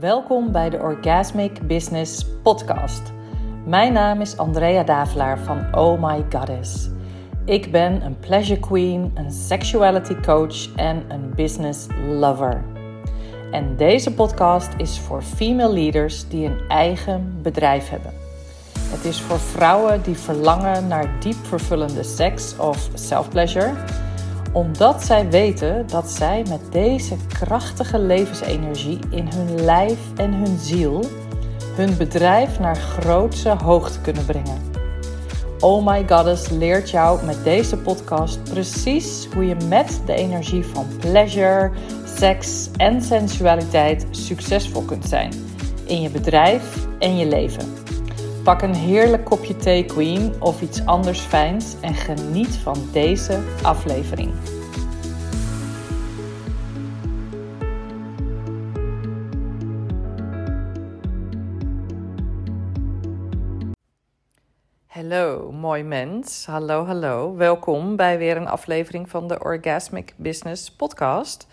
Welkom bij de Orgasmic Business Podcast. Mijn naam is Andrea Davelaar van Oh My Goddess. Ik ben een pleasure queen, een sexuality coach en een business lover. En deze podcast is voor female leaders die een eigen bedrijf hebben. Het is voor vrouwen die verlangen naar diep vervullende seks of self-pleasure omdat zij weten dat zij met deze krachtige levensenergie in hun lijf en hun ziel hun bedrijf naar grootse hoogte kunnen brengen. Oh My Goddess leert jou met deze podcast precies hoe je met de energie van pleasure, seks en sensualiteit succesvol kunt zijn in je bedrijf en je leven. Pak een heerlijk kopje thee, Queen, of iets anders fijns en geniet van deze aflevering. Hallo, mooi mens. Hallo, hallo. Welkom bij weer een aflevering van de Orgasmic Business Podcast.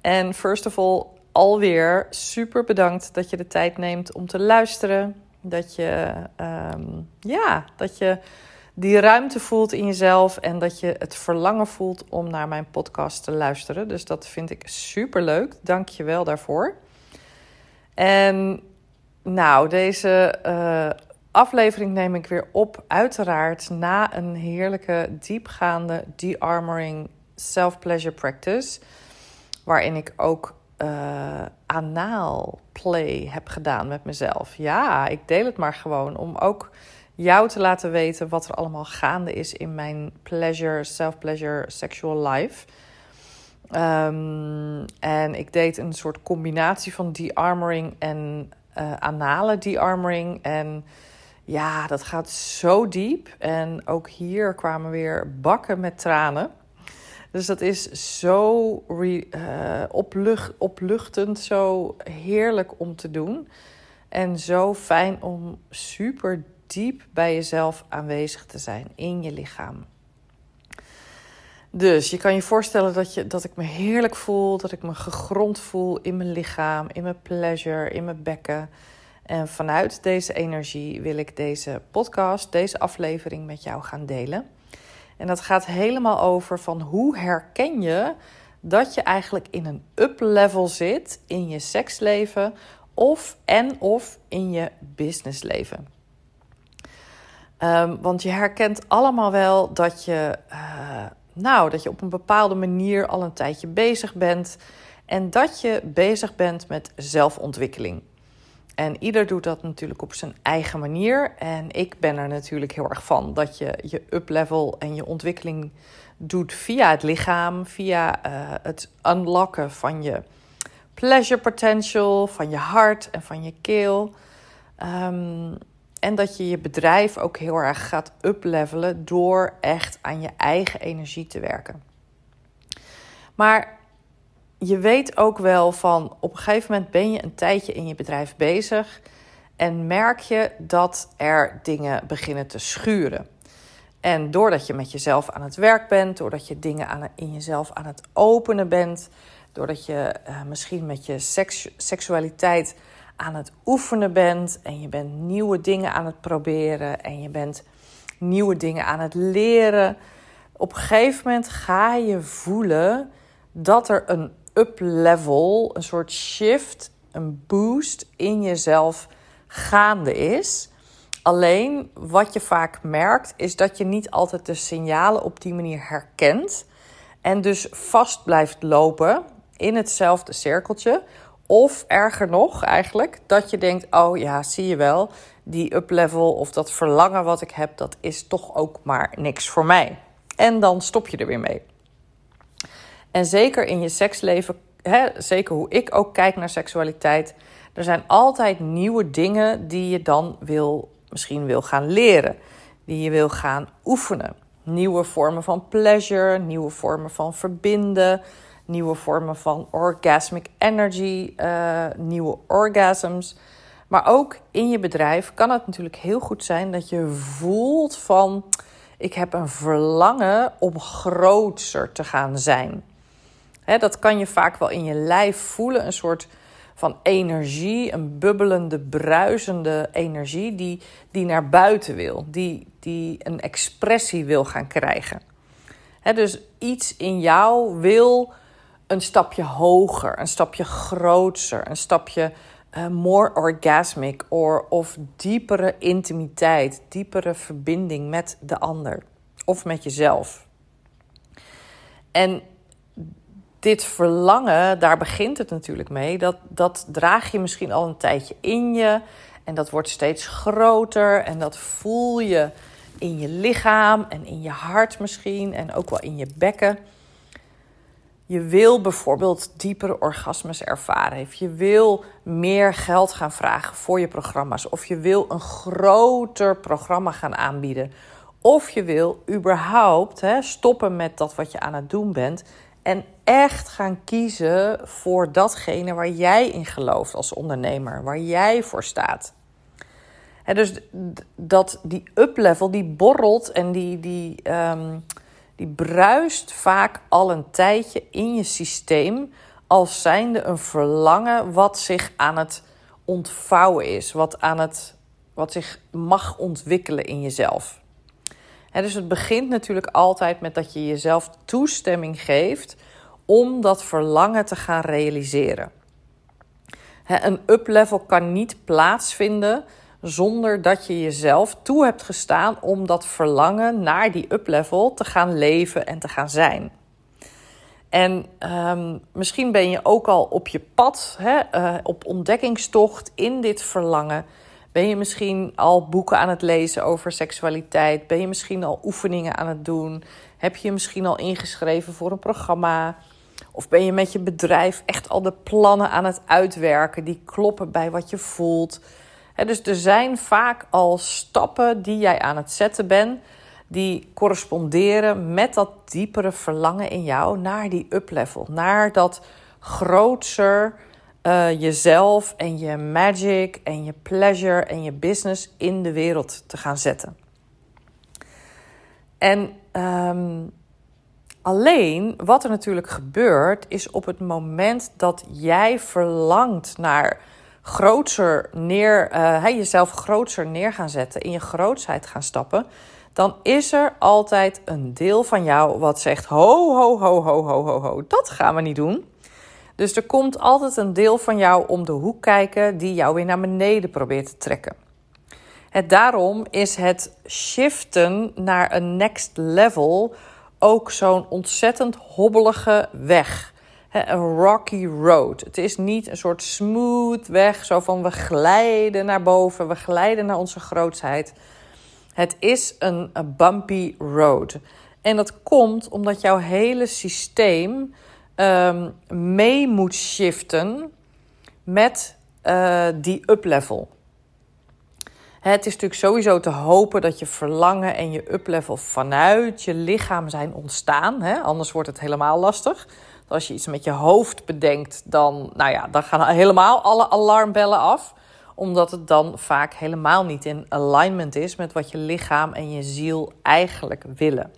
En first of all, alweer super bedankt dat je de tijd neemt om te luisteren dat je, ehm, ja, dat je die ruimte voelt in jezelf en dat je het verlangen voelt om naar mijn podcast te luisteren. Dus dat vind ik super leuk. Dank je wel daarvoor. En nou, deze uh, aflevering neem ik weer op, uiteraard na een heerlijke, diepgaande de-armoring self-pleasure practice. Waarin ik ook uh, anaal play heb gedaan met mezelf. Ja, ik deel het maar gewoon om ook jou te laten weten wat er allemaal gaande is in mijn pleasure, self-pleasure, sexual life. Um, en ik deed een soort combinatie van de-armoring en uh, anale de-armoring. En ja, dat gaat zo diep. En ook hier kwamen weer bakken met tranen. Dus dat is zo re, uh, oplucht, opluchtend, zo heerlijk om te doen. En zo fijn om super diep bij jezelf aanwezig te zijn in je lichaam. Dus je kan je voorstellen dat, je, dat ik me heerlijk voel, dat ik me gegrond voel in mijn lichaam, in mijn pleasure, in mijn bekken. En vanuit deze energie wil ik deze podcast, deze aflevering met jou gaan delen. En dat gaat helemaal over van hoe herken je dat je eigenlijk in een up-level zit in je seksleven of en of in je businessleven. Um, want je herkent allemaal wel dat je, uh, nou, dat je op een bepaalde manier al een tijdje bezig bent en dat je bezig bent met zelfontwikkeling. En ieder doet dat natuurlijk op zijn eigen manier. En ik ben er natuurlijk heel erg van dat je je up-level en je ontwikkeling doet via het lichaam, via uh, het unlocken van je pleasure potential, van je hart en van je keel. Um, en dat je je bedrijf ook heel erg gaat uplevelen door echt aan je eigen energie te werken. Maar je weet ook wel van op een gegeven moment ben je een tijdje in je bedrijf bezig en merk je dat er dingen beginnen te schuren. En doordat je met jezelf aan het werk bent, doordat je dingen aan, in jezelf aan het openen bent, doordat je uh, misschien met je seks, seksualiteit aan het oefenen bent en je bent nieuwe dingen aan het proberen en je bent nieuwe dingen aan het leren. Op een gegeven moment ga je voelen dat er een up-level, een soort shift, een boost in jezelf gaande is. Alleen wat je vaak merkt, is dat je niet altijd de signalen op die manier herkent. En dus vast blijft lopen in hetzelfde cirkeltje. Of erger nog, eigenlijk, dat je denkt: oh ja, zie je wel, die up-level of dat verlangen wat ik heb, dat is toch ook maar niks voor mij. En dan stop je er weer mee. En zeker in je seksleven, hè, zeker hoe ik ook kijk naar seksualiteit, er zijn altijd nieuwe dingen die je dan wil, misschien wil gaan leren, die je wil gaan oefenen. Nieuwe vormen van pleasure, nieuwe vormen van verbinden, nieuwe vormen van orgasmic energy, uh, nieuwe orgasms. Maar ook in je bedrijf kan het natuurlijk heel goed zijn dat je voelt van ik heb een verlangen om groter te gaan zijn dat kan je vaak wel in je lijf voelen. Een soort van energie, een bubbelende, bruisende energie die, die naar buiten wil, die, die een expressie wil gaan krijgen. dus iets in jou wil een stapje hoger, een stapje groter, een stapje uh, more orgasmic or, of diepere intimiteit, diepere verbinding met de ander of met jezelf. En dit verlangen, daar begint het natuurlijk mee. Dat, dat draag je misschien al een tijdje in je. En dat wordt steeds groter. En dat voel je in je lichaam en in je hart misschien. En ook wel in je bekken. Je wil bijvoorbeeld diepere orgasmes ervaren. Of je wil meer geld gaan vragen voor je programma's. Of je wil een groter programma gaan aanbieden. Of je wil überhaupt hè, stoppen met dat wat je aan het doen bent. En echt gaan kiezen voor datgene waar jij in gelooft als ondernemer. Waar jij voor staat. dus dat die uplevel, die borrelt en die, die, ehm, die bruist vaak al een tijdje in je systeem. Als zijnde een verlangen wat zich aan het ontvouwen is. Wat, aan het, wat zich mag ontwikkelen in jezelf dus het begint natuurlijk altijd met dat je jezelf toestemming geeft om dat verlangen te gaan realiseren. een uplevel kan niet plaatsvinden zonder dat je jezelf toe hebt gestaan om dat verlangen naar die uplevel te gaan leven en te gaan zijn. En um, misschien ben je ook al op je pad, uh, op ontdekkingstocht in dit verlangen. Ben je misschien al boeken aan het lezen over seksualiteit? Ben je misschien al oefeningen aan het doen? Heb je misschien al ingeschreven voor een programma? Of ben je met je bedrijf echt al de plannen aan het uitwerken die kloppen bij wat je voelt? dus er zijn vaak al stappen die jij aan het zetten bent, die corresponderen met dat diepere verlangen in jou naar die uplevel, naar dat groter uh, jezelf en je magic en je pleasure en je business in de wereld te gaan zetten. En um, alleen wat er natuurlijk gebeurt, is op het moment dat jij verlangt naar groter neer, uh, jezelf groter neer gaan zetten, in je grootsheid gaan stappen, dan is er altijd een deel van jou wat zegt: ho, ho, ho, ho, ho, ho, ho, dat gaan we niet doen. Dus er komt altijd een deel van jou om de hoek kijken die jou weer naar beneden probeert te trekken. Het, daarom is het shiften naar een next level ook zo'n ontzettend hobbelige weg. Een rocky road. Het is niet een soort smooth weg, zo van we glijden naar boven, we glijden naar onze grootsheid. Het is een, bumpy road. En dat komt omdat jouw hele systeem um, mee moet shiften met uh, die uplevel. Het is natuurlijk sowieso te hopen dat je verlangen en je uplevel vanuit je lichaam zijn ontstaan. Hè? Anders wordt het helemaal lastig. Als je iets met je hoofd bedenkt, dan, nou ja, dan gaan helemaal alle alarmbellen af. Omdat het dan vaak helemaal niet in alignment is met wat je lichaam en je ziel eigenlijk willen.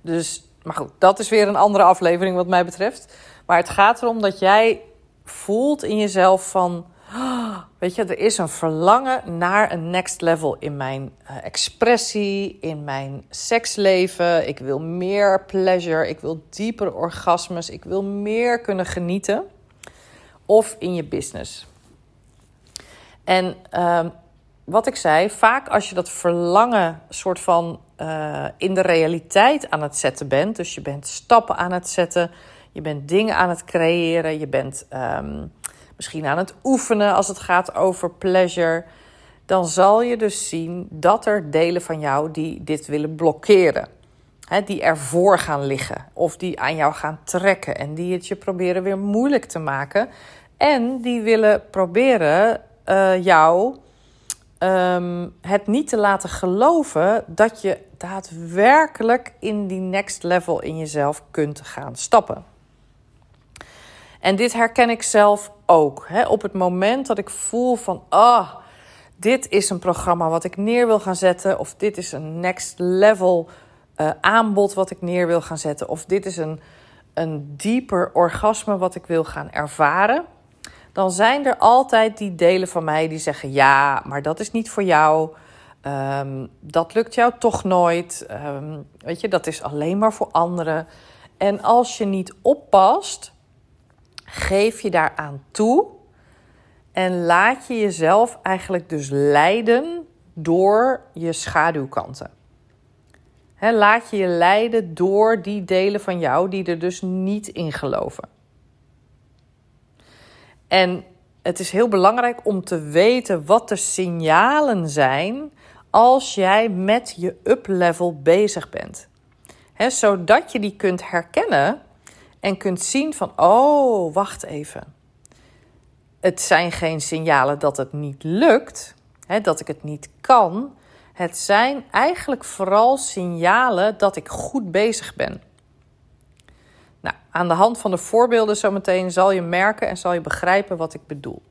Dus maar goed, dat is weer een andere aflevering wat mij betreft. Maar het gaat erom dat jij voelt in jezelf van... weet je, er is een verlangen naar een next level in mijn uh, expressie, in mijn seksleven. Ik wil meer pleasure, ik wil diepere orgasmes, ik wil meer kunnen genieten. Of in je business. En uh, wat ik zei, vaak als je dat verlangen soort van uh, in de realiteit aan het zetten bent, dus je bent stappen aan het zetten, je bent dingen aan het creëren, je bent um, misschien aan het oefenen als het gaat over pleasure, dan zal je dus zien dat er delen van jou die dit willen blokkeren. He, die ervoor gaan liggen of die aan jou gaan trekken en die het je proberen weer moeilijk te maken. En die willen proberen uh, jou um, het niet te laten geloven dat je daadwerkelijk in die next level in jezelf kunt gaan stappen. En dit herken ik zelf ook. Hè? Op het moment dat ik voel van, ah, dit is een programma wat ik neer wil gaan zetten, of dit is een next level uh, aanbod wat ik neer wil gaan zetten, of dit is een, een dieper orgasme wat ik wil gaan ervaren dan zijn er altijd die delen van mij die zeggen: ja, maar dat is niet voor jou. Ehm, dat lukt jou toch nooit. Ehm, weet je, dat is alleen maar voor anderen. En als je niet oppast, geef je daaraan toe en laat je jezelf eigenlijk dus leiden door je schaduwkanten. laat je je leiden door die delen van jou die er dus niet in geloven. En het is heel belangrijk om te weten wat de signalen zijn als jij met je up-level bezig bent. zodat je die kunt herkennen en kunt zien van, oh, wacht even. Het zijn geen signalen dat het niet lukt, dat ik het niet kan. Het zijn eigenlijk vooral signalen dat ik goed bezig ben. Nou, aan de hand van de voorbeelden zometeen zal je merken en zal je begrijpen wat ik bedoel.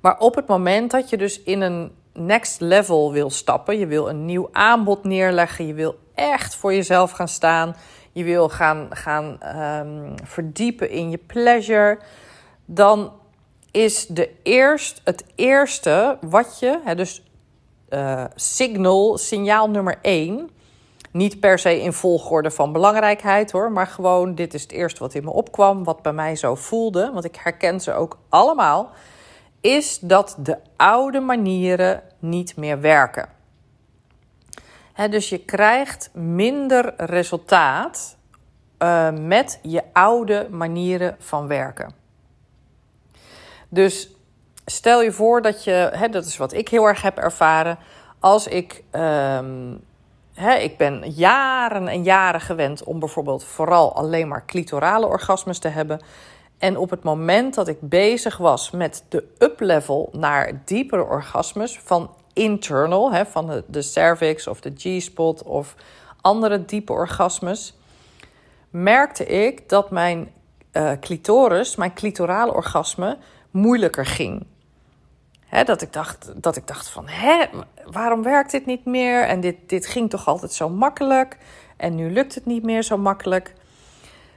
Maar op het moment dat je dus in een next level wil stappen, je wil een nieuw aanbod neerleggen, je wil echt voor jezelf gaan staan, je wil gaan, gaan um, verdiepen in je pleasure, dan is de eerst, het eerste wat je, hè, dus signal, signaal nummer 1, niet per se in volgorde van belangrijkheid hoor, maar gewoon dit is het eerste wat in me opkwam, wat bij mij zo voelde, want ik herken ze ook allemaal, is dat de oude manieren niet meer werken. Dus je krijgt minder resultaat uh, met je oude manieren van werken. Dus stel je voor dat je, dat is wat ik heel erg heb ervaren, als ik um, ik ben jaren en jaren gewend om bijvoorbeeld vooral alleen maar clitorale orgasmes te hebben. En op het moment dat ik bezig was met de up-level naar diepere orgasmes van internal, hè, van de, de cervix of de G-spot of andere diepe orgasmes, merkte ik dat mijn uh, clitoris, mijn clitorale orgasme, moeilijker ging dat, ik dacht, dat ik dacht van, hè, waarom werkt dit niet meer? En dit, dit ging toch altijd zo makkelijk? En nu lukt het niet meer zo makkelijk.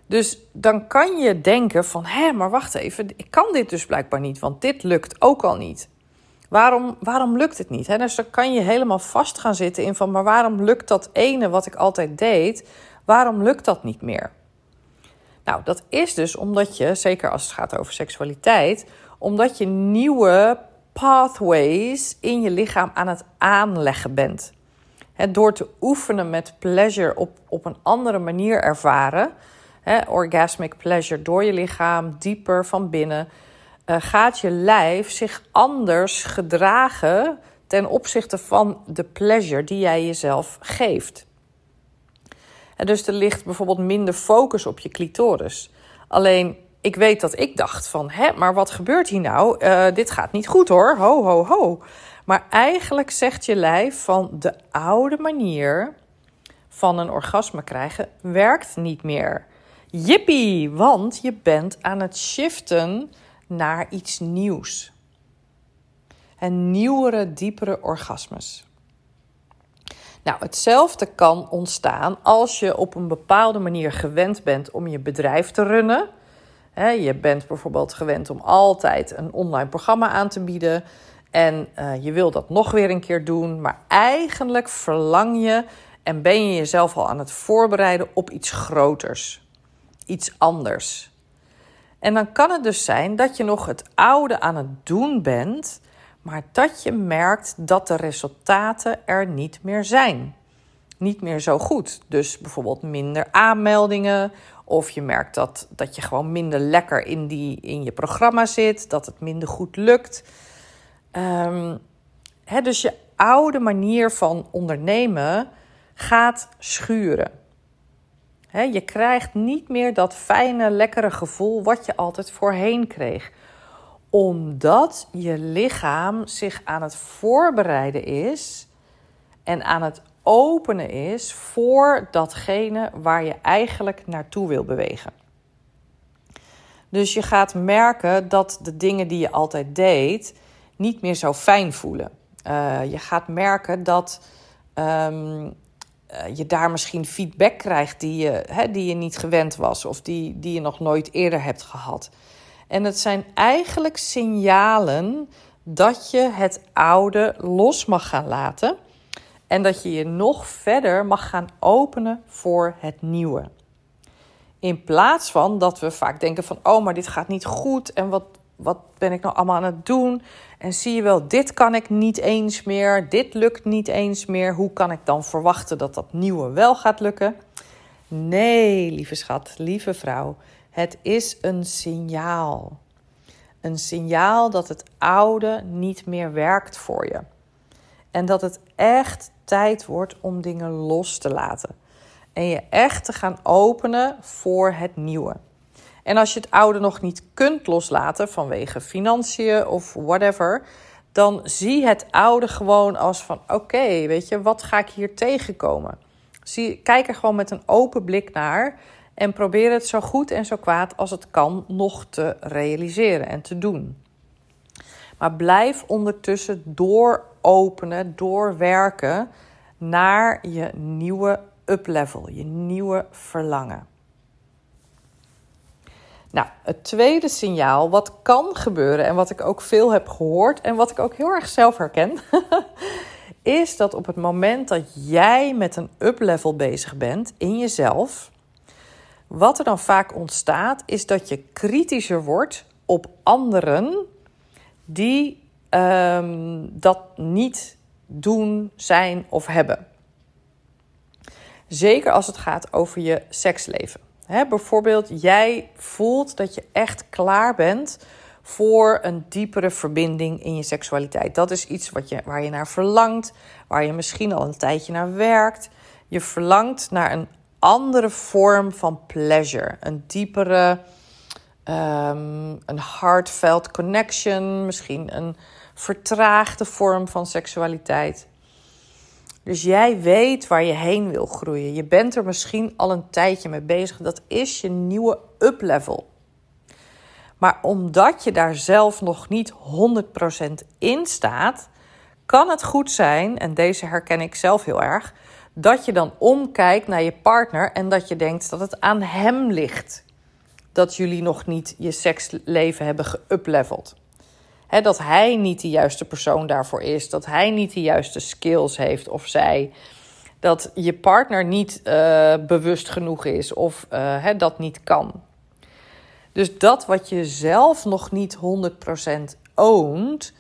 Dus dan kan je denken van, hé, maar wacht even, ik kan dit dus blijkbaar niet, want dit lukt ook al niet. Waarom, waarom lukt het niet? Dus dan kan je helemaal vast gaan zitten in van, maar waarom lukt dat ene wat ik altijd deed, waarom lukt dat niet meer? Nou, dat is dus omdat je, zeker als het gaat over seksualiteit, omdat je nieuwe pathways in je lichaam aan het aanleggen bent. door te oefenen met pleasure op, op een andere manier ervaren, orgasmic pleasure door je lichaam, dieper van binnen, gaat je lijf zich anders gedragen ten opzichte van de pleasure die jij jezelf geeft. En dus er ligt bijvoorbeeld minder focus op je clitoris. Alleen ik weet dat ik dacht van, hè, maar wat gebeurt hier nou? Uh, dit gaat niet goed hoor, ho, ho, ho. Maar eigenlijk zegt je lijf van de oude manier van een orgasme krijgen werkt niet meer. Jippie, want je bent aan het shiften naar iets nieuws. En nieuwere, diepere orgasmes. Nou, hetzelfde kan ontstaan als je op een bepaalde manier gewend bent om je bedrijf te runnen je bent bijvoorbeeld gewend om altijd een online programma aan te bieden. En uh, je wil dat nog weer een keer doen. Maar eigenlijk verlang je en ben je jezelf al aan het voorbereiden op iets groters. Iets anders. En dan kan het dus zijn dat je nog het oude aan het doen bent, maar dat je merkt dat de resultaten er niet meer zijn. Niet meer zo goed. Dus bijvoorbeeld minder aanmeldingen of je merkt dat, dat je gewoon minder lekker in, die, in je programma zit, dat het minder goed lukt. Um, dus je oude manier van ondernemen gaat schuren. Je krijgt niet meer dat fijne, lekkere gevoel wat je altijd voorheen kreeg. Omdat je lichaam zich aan het voorbereiden is en aan het openen is voor datgene waar je eigenlijk naartoe wil bewegen. Dus je gaat merken dat de dingen die je altijd deed niet meer zo fijn voelen. Uh, je gaat merken dat um, je daar misschien feedback krijgt die je, hè, die je niet gewend was of die, die je nog nooit eerder hebt gehad. En het zijn eigenlijk signalen dat je het oude los mag gaan laten en dat je je nog verder mag gaan openen voor het nieuwe. In plaats van dat we vaak denken van, oh, maar dit gaat niet goed en wat, wat ben ik nou allemaal aan het doen? En zie je wel, dit kan ik niet eens meer, dit lukt niet eens meer. Hoe kan ik dan verwachten dat dat nieuwe wel gaat lukken? Nee, lieve schat, lieve vrouw, het is een signaal. Een signaal dat het oude niet meer werkt voor je. En dat het echt tijd wordt om dingen los te laten. En je echt te gaan openen voor het nieuwe. En als je het oude nog niet kunt loslaten vanwege financiën of whatever, dan zie het oude gewoon als van oké, weet je, wat ga ik hier tegenkomen? Zie, kijk er gewoon met een open blik naar en probeer het zo goed en zo kwaad als het kan nog te realiseren en te doen. Maar blijf ondertussen dooropenen, doorwerken naar je nieuwe uplevel, je nieuwe verlangen. Nou, het tweede signaal wat kan gebeuren en wat ik ook veel heb gehoord en wat ik ook heel erg zelf herken, is dat op het moment dat jij met een uplevel bezig bent in jezelf, wat er dan vaak ontstaat, is dat je kritischer wordt op anderen die um, dat niet doen, zijn of hebben. Zeker als het gaat over je seksleven. Bijvoorbeeld, jij voelt dat je echt klaar bent voor een diepere verbinding in je seksualiteit. Dat is iets wat je, waar je naar verlangt, waar je misschien al een tijdje naar werkt. Je verlangt naar een andere vorm van pleasure, een diepere, um, een heartfelt connection, misschien een vertraagde vorm van seksualiteit. Dus jij weet waar je heen wil groeien. Je bent er misschien al een tijdje mee bezig. Dat is je nieuwe uplevel. Maar omdat je daar zelf nog niet 100% in staat, kan het goed zijn, en deze herken ik zelf heel erg, dat je dan omkijkt naar je partner en dat je denkt dat het aan hem ligt dat jullie nog niet je seksleven hebben dat hij niet de juiste persoon daarvoor is. Dat hij niet de juiste skills heeft of zij. Dat je partner niet uh, bewust genoeg is of uh, dat niet kan. Dus dat wat je zelf nog niet 100% oont,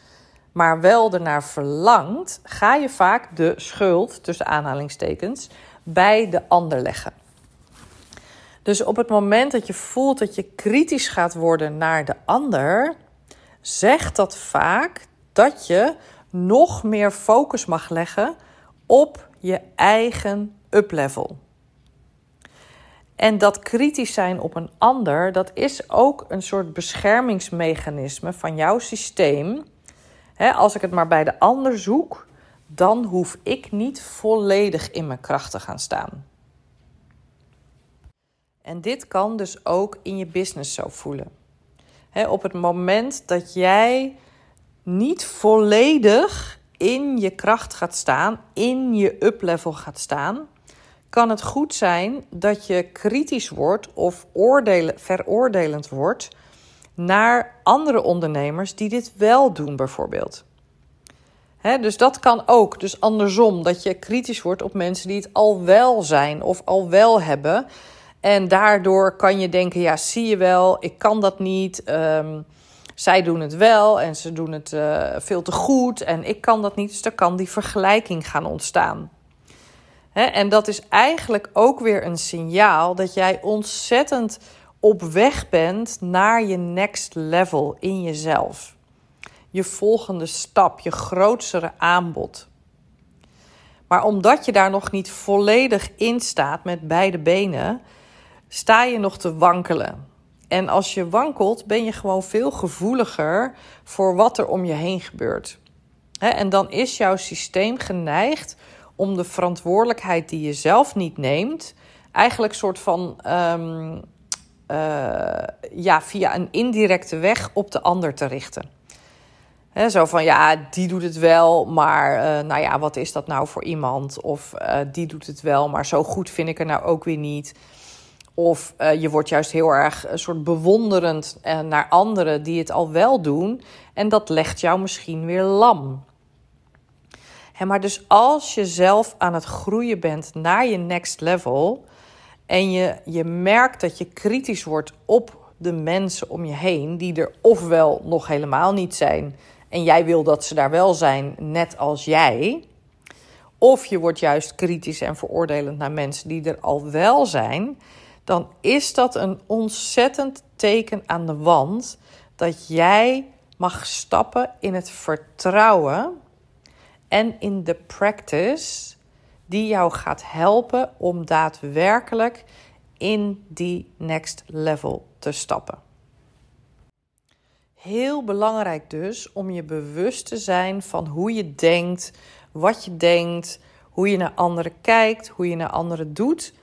maar wel ernaar verlangt, ga je vaak de schuld, tussen aanhalingstekens, bij de ander leggen. Dus op het moment dat je voelt dat je kritisch gaat worden naar de ander, zegt dat vaak dat je nog meer focus mag leggen op je eigen uplevel. En dat kritisch zijn op een ander, dat is ook een soort beschermingsmechanisme van jouw systeem. als ik het maar bij de ander zoek, dan hoef ik niet volledig in mijn kracht te gaan staan. En dit kan dus ook in je business zo voelen op het moment dat jij niet volledig in je kracht gaat staan, in je uplevel gaat staan, kan het goed zijn dat je kritisch wordt of oordelen, veroordelend wordt naar andere ondernemers die dit wel doen, bijvoorbeeld. dus dat kan ook. Dus andersom, dat je kritisch wordt op mensen die het al wel zijn of al wel hebben. En daardoor kan je denken: ja, zie je wel, ik kan dat niet. Um, zij doen het wel en ze doen het uh, veel te goed en ik kan dat niet. Dus er kan die vergelijking gaan ontstaan. Hè? En dat is eigenlijk ook weer een signaal dat jij ontzettend op weg bent naar je next level in jezelf. Je volgende stap, je grootste aanbod. Maar omdat je daar nog niet volledig in staat met beide benen, sta je nog te wankelen. En als je wankelt, ben je gewoon veel gevoeliger voor wat er om je heen gebeurt. En dan is jouw systeem geneigd om de verantwoordelijkheid die je zelf niet neemt, eigenlijk soort van um, ja, via een indirecte weg op de ander te richten. zo van ja, die doet het wel, maar uh, nou ja, wat is dat nou voor iemand? Of uh, die doet het wel, maar zo goed vind ik er nou ook weer niet. Of uh, je wordt juist heel erg een soort bewonderend uh, naar anderen die het al wel doen. En dat legt jou misschien weer lam. Maar dus als je zelf aan het groeien bent naar je next level. En je, je merkt dat je kritisch wordt op de mensen om je heen, die er ofwel nog helemaal niet zijn. En jij wil dat ze daar wel zijn, net als jij. Of je wordt juist kritisch en veroordelend naar mensen die er al wel zijn dan is dat een ontzettend teken aan de wand dat jij mag stappen in het vertrouwen en in de practice die jou gaat helpen om daadwerkelijk in die next level te stappen. Heel belangrijk dus om je bewust te zijn van hoe je denkt, wat je denkt, hoe je naar anderen kijkt, hoe je naar anderen doet.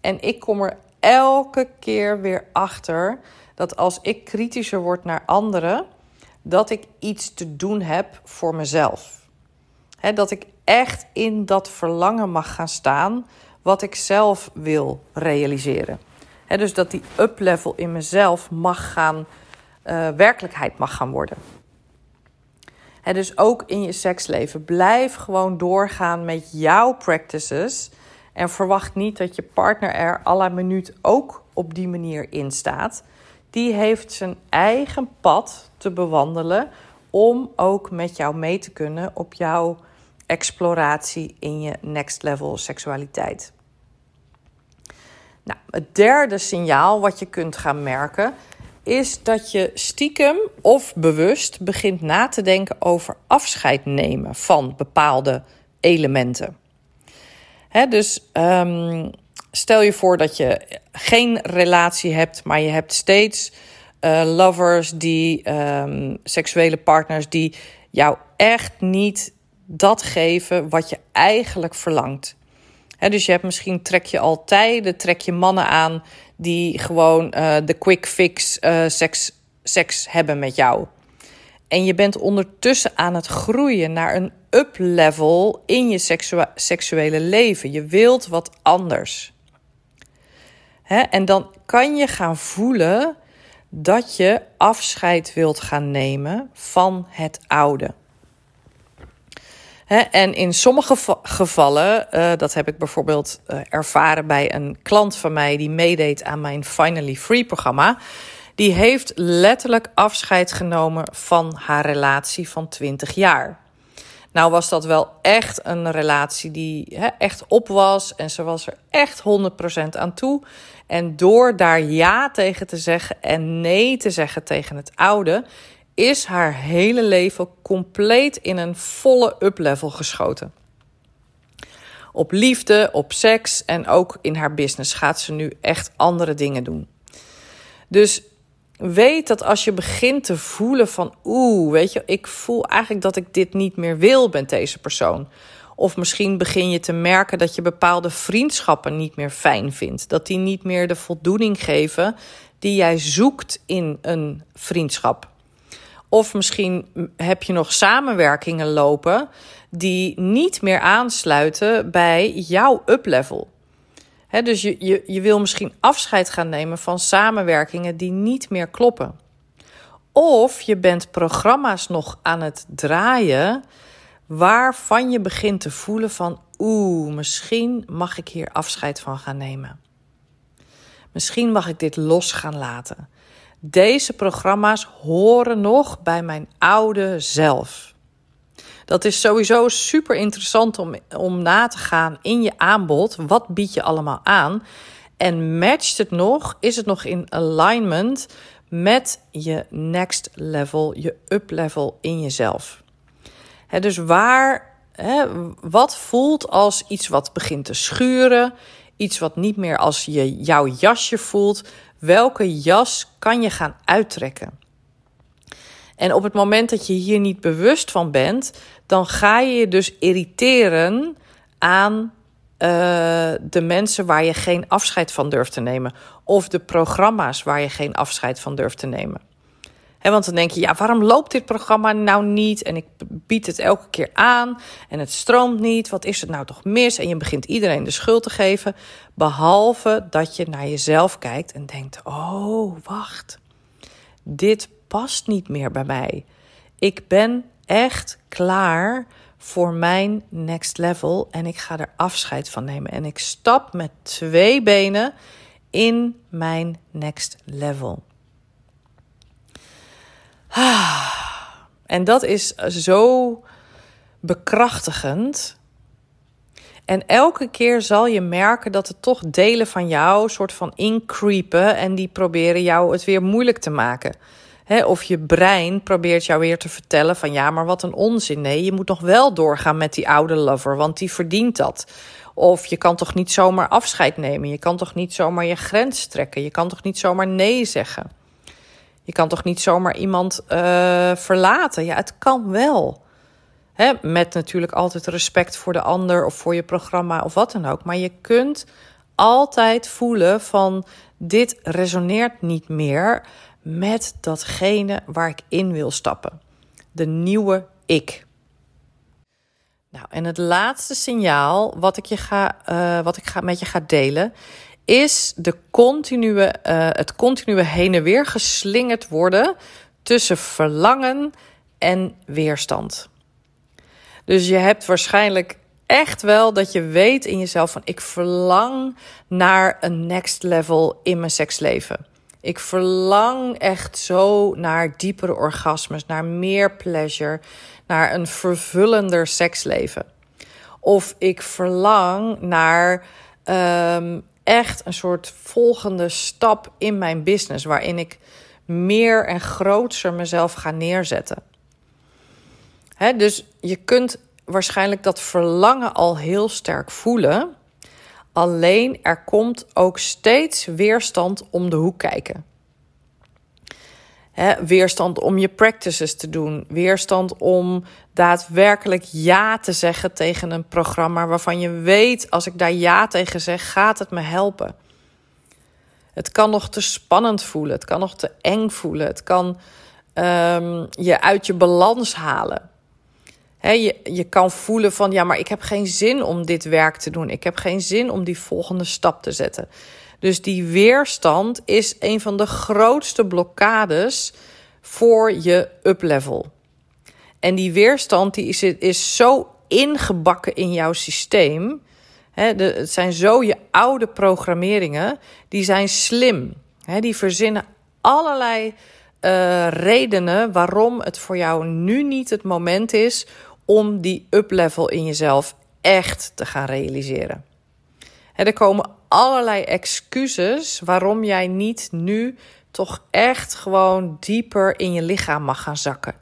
En ik kom er elke keer weer achter dat als ik kritischer word naar anderen, dat ik iets te doen heb voor mezelf. dat ik echt in dat verlangen mag gaan staan wat ik zelf wil realiseren. dus dat die up-level in mezelf mag gaan, uh, werkelijkheid mag gaan worden. dus ook in je seksleven. Blijf gewoon doorgaan met jouw practices. En verwacht niet dat je partner er à la minuut ook op die manier in staat. Die heeft zijn eigen pad te bewandelen om ook met jou mee te kunnen op jouw exploratie in je next level seksualiteit. Nou, het derde signaal wat je kunt gaan merken is dat je stiekem of bewust begint na te denken over afscheid nemen van bepaalde elementen dus um, stel je voor dat je geen relatie hebt, maar je hebt steeds uh, lovers, die um, seksuele partners die jou echt niet dat geven wat je eigenlijk verlangt. dus je hebt misschien trek je altijd, trek je mannen aan die gewoon uh, de quick fix uh, seks, seks hebben met jou. En je bent ondertussen aan het groeien naar een up-level in je seksuele leven. Je wilt wat anders. En dan kan je gaan voelen dat je afscheid wilt gaan nemen van het oude. en in sommige gevallen, uh, dat heb ik bijvoorbeeld uh, ervaren bij een klant van mij die meedeed aan mijn Finally Free programma die heeft letterlijk afscheid genomen van haar relatie van 20 jaar. Nou was dat wel echt een relatie die echt op was en ze was er echt 100% aan toe. En door daar ja tegen te zeggen en nee te zeggen tegen het oude, is haar hele leven compleet in een volle up-level geschoten. Op liefde, op seks en ook in haar business gaat ze nu echt andere dingen doen. Dus weet dat als je begint te voelen van oeh, weet je, ik voel eigenlijk dat ik dit niet meer wil met deze persoon. Of misschien begin je te merken dat je bepaalde vriendschappen niet meer fijn vindt. Dat die niet meer de voldoening geven die jij zoekt in een vriendschap. Of misschien heb je nog samenwerkingen lopen die niet meer aansluiten bij jouw uplevel dus je, je, je wil misschien afscheid gaan nemen van samenwerkingen die niet meer kloppen. Of je bent programma's nog aan het draaien waarvan je begint te voelen van oeh, misschien mag ik hier afscheid van gaan nemen. Misschien mag ik dit los gaan laten. Deze programma's horen nog bij mijn oude zelf. Dat is sowieso super interessant om, om na te gaan in je aanbod. Wat bied je allemaal aan? En matcht het nog? Is het nog in alignment met je next level, je up level in jezelf? dus waar, wat voelt als iets wat begint te schuren? Iets wat niet meer als je, jouw jasje voelt. Welke jas kan je gaan uittrekken? En op het moment dat je hier niet bewust van bent, dan ga je je dus irriteren aan uh, de mensen waar je geen afscheid van durft te nemen. Of de programma's waar je geen afscheid van durft te nemen. En want dan denk je, ja, waarom loopt dit programma nou niet? En ik bied het elke keer aan en het stroomt niet. Wat is het nou toch mis? En je begint iedereen de schuld te geven. Behalve dat je naar jezelf kijkt en denkt: oh, wacht. Dit past niet meer bij mij. Ik ben echt klaar voor mijn next level en ik ga er afscheid van nemen. En ik stap met twee benen in mijn next level. En dat is zo bekrachtigend. En elke keer zal je merken dat er toch delen van jou soort van increepen en die proberen jou het weer moeilijk te maken of je brein probeert jou weer te vertellen van ja, maar wat een onzin. Nee, je moet nog wel doorgaan met die oude lover, want die verdient dat. Of je kan toch niet zomaar afscheid nemen. Je kan toch niet zomaar je grens trekken. Je kan toch niet zomaar nee zeggen. Je kan toch niet zomaar iemand uh, verlaten. Ja, het kan wel. met natuurlijk altijd respect voor de ander of voor je programma of wat dan ook. Maar je kunt altijd voelen van dit resoneert niet meer met datgene waar ik in wil stappen. De nieuwe ik. Nou, en het laatste signaal wat ik, je ga, uh, wat ik ga, met je ga delen, is de continue, uh, het continue heen en weer geslingerd worden tussen verlangen en weerstand. Dus je hebt waarschijnlijk echt wel dat je weet in jezelf van ik verlang naar een next level in mijn seksleven. Ik verlang echt zo naar diepere orgasmes, naar meer pleasure, naar een vervullender seksleven. Of ik verlang naar um, echt een soort volgende stap in mijn business, waarin ik meer en groter mezelf ga neerzetten. Dus je kunt waarschijnlijk dat verlangen al heel sterk voelen. Alleen er komt ook steeds weerstand om de hoek kijken. weerstand om je practices te doen. Weerstand om daadwerkelijk ja te zeggen tegen een programma waarvan je weet, als ik daar ja tegen zeg, gaat het me helpen. Het kan nog te spannend voelen. Het kan nog te eng voelen. Het kan um, je uit je balans halen je, kan voelen van ja, maar ik heb geen zin om dit werk te doen. Ik heb geen zin om die volgende stap te zetten. Dus die weerstand is een van de grootste blokkades voor je uplevel. En die weerstand die is, is zo ingebakken in jouw systeem. Het zijn zo je oude programmeringen. Die zijn slim. He, die verzinnen allerlei uh, redenen waarom het voor jou nu niet het moment is om die uplevel in jezelf echt te gaan realiseren. er komen allerlei excuses waarom jij niet nu toch echt gewoon dieper in je lichaam mag gaan zakken.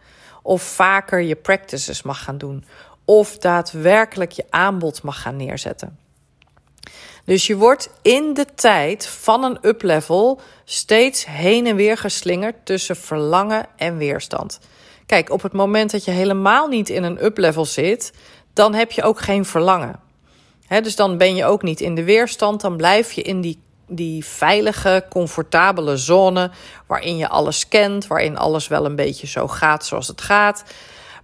Of vaker je practices mag gaan doen. Of daadwerkelijk je aanbod mag gaan neerzetten. Dus je wordt in de tijd van een uplevel steeds heen en weer geslingerd tussen verlangen en weerstand. Kijk, op het moment dat je helemaal niet in een up-level zit, dan heb je ook geen verlangen. dus dan ben je ook niet in de weerstand, dan blijf je in die, die veilige, comfortabele zone waarin je alles kent, waarin alles wel een beetje zo gaat zoals het gaat.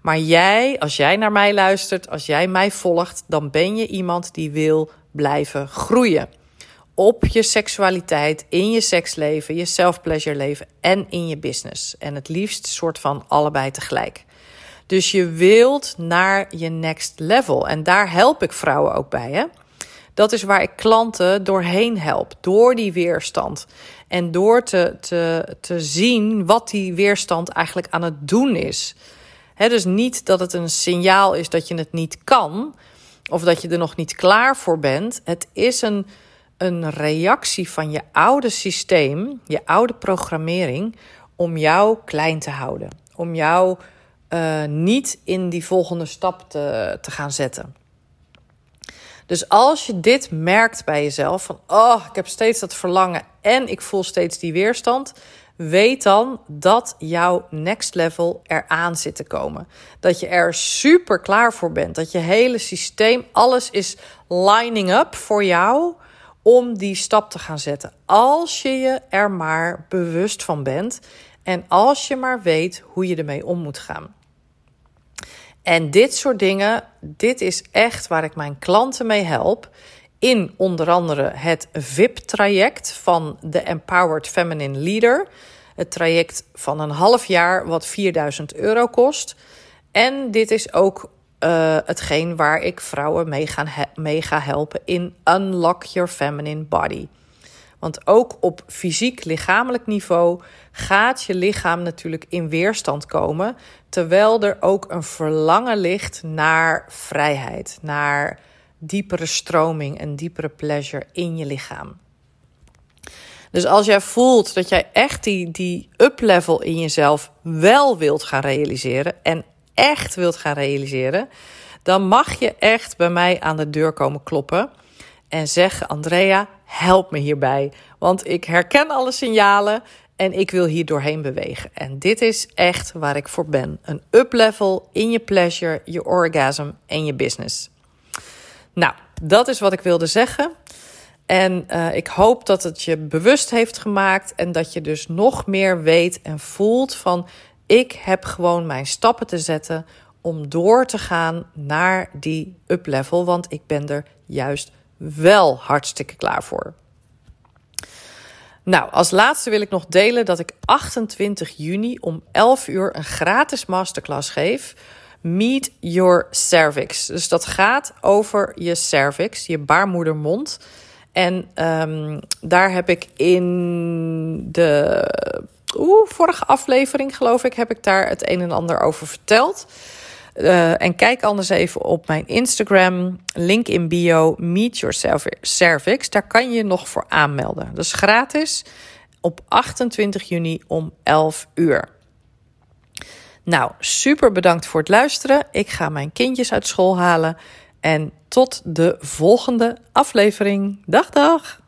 Maar jij, als jij naar mij luistert, als jij mij volgt, dan ben je iemand die wil blijven groeien op je seksualiteit, in je seksleven, je self-pleasure leven en in je business. En het liefst soort van allebei tegelijk. Dus je wilt naar je next level. En daar help ik vrouwen ook bij. Hè? Dat is waar ik klanten doorheen help. Door die weerstand. En door te, te, te zien wat die weerstand eigenlijk aan het doen is. He, dus niet dat het een signaal is dat je het niet kan. Of dat je er nog niet klaar voor bent. Het is een een reactie van je oude systeem, je oude programmering, om jou klein te houden. Om jou uh, niet in die volgende stap te, te gaan zetten. Dus als je dit merkt bij jezelf, van oh, ik heb steeds dat verlangen en ik voel steeds die weerstand, weet dan dat jouw next level eraan zit te komen. Dat je er super klaar voor bent. Dat je hele systeem, alles is lining up voor jou om die stap te gaan zetten. Als je je er maar bewust van bent En als je maar weet hoe je ermee om moet gaan. En dit soort dingen, dit is echt waar ik mijn klanten mee help. In onder andere het VIP-traject van de Empowered Feminine Leader. Het traject van een half jaar, wat 4000 euro kost. En dit is ook uh, hetgeen waar ik vrouwen mee, gaan mee ga helpen in Unlock Your Feminine Body. Want ook op fysiek lichamelijk niveau gaat je lichaam natuurlijk in weerstand komen, terwijl er ook een verlangen ligt naar vrijheid, naar diepere stroming en diepere pleasure in je lichaam. Dus als jij voelt dat jij echt die, die up-level in jezelf wel wilt gaan realiseren en echt wilt gaan realiseren, dan mag je echt bij mij aan de deur komen kloppen en zeggen: Andrea, help me hierbij. Want ik herken alle signalen en ik wil hier doorheen bewegen. En dit is echt waar ik voor ben: een up-level in je pleasure, je orgasm en je business. Nou, dat is wat ik wilde zeggen. En uh, ik hoop dat het je bewust heeft gemaakt en dat je dus nog meer weet en voelt van ik heb gewoon mijn stappen te zetten om door te gaan naar die up-level, want ik ben er juist wel hartstikke klaar voor. Nou, als laatste wil ik nog delen dat ik 28 juni om 11 uur een gratis masterclass geef. Meet Your Cervix. Dus dat gaat over je cervix, je baarmoedermond. En um, daar heb ik in de oeh, vorige aflevering, geloof ik, heb ik daar het een en ander over verteld. Uh, en kijk anders even op mijn Instagram, link in bio, Meet Your Cervix. Daar kan je nog voor aanmelden. Dat is gratis op 28 juni om 11 uur. Nou, super bedankt voor het luisteren. Ik ga mijn kindjes uit school halen. En tot de volgende aflevering. Dag, dag!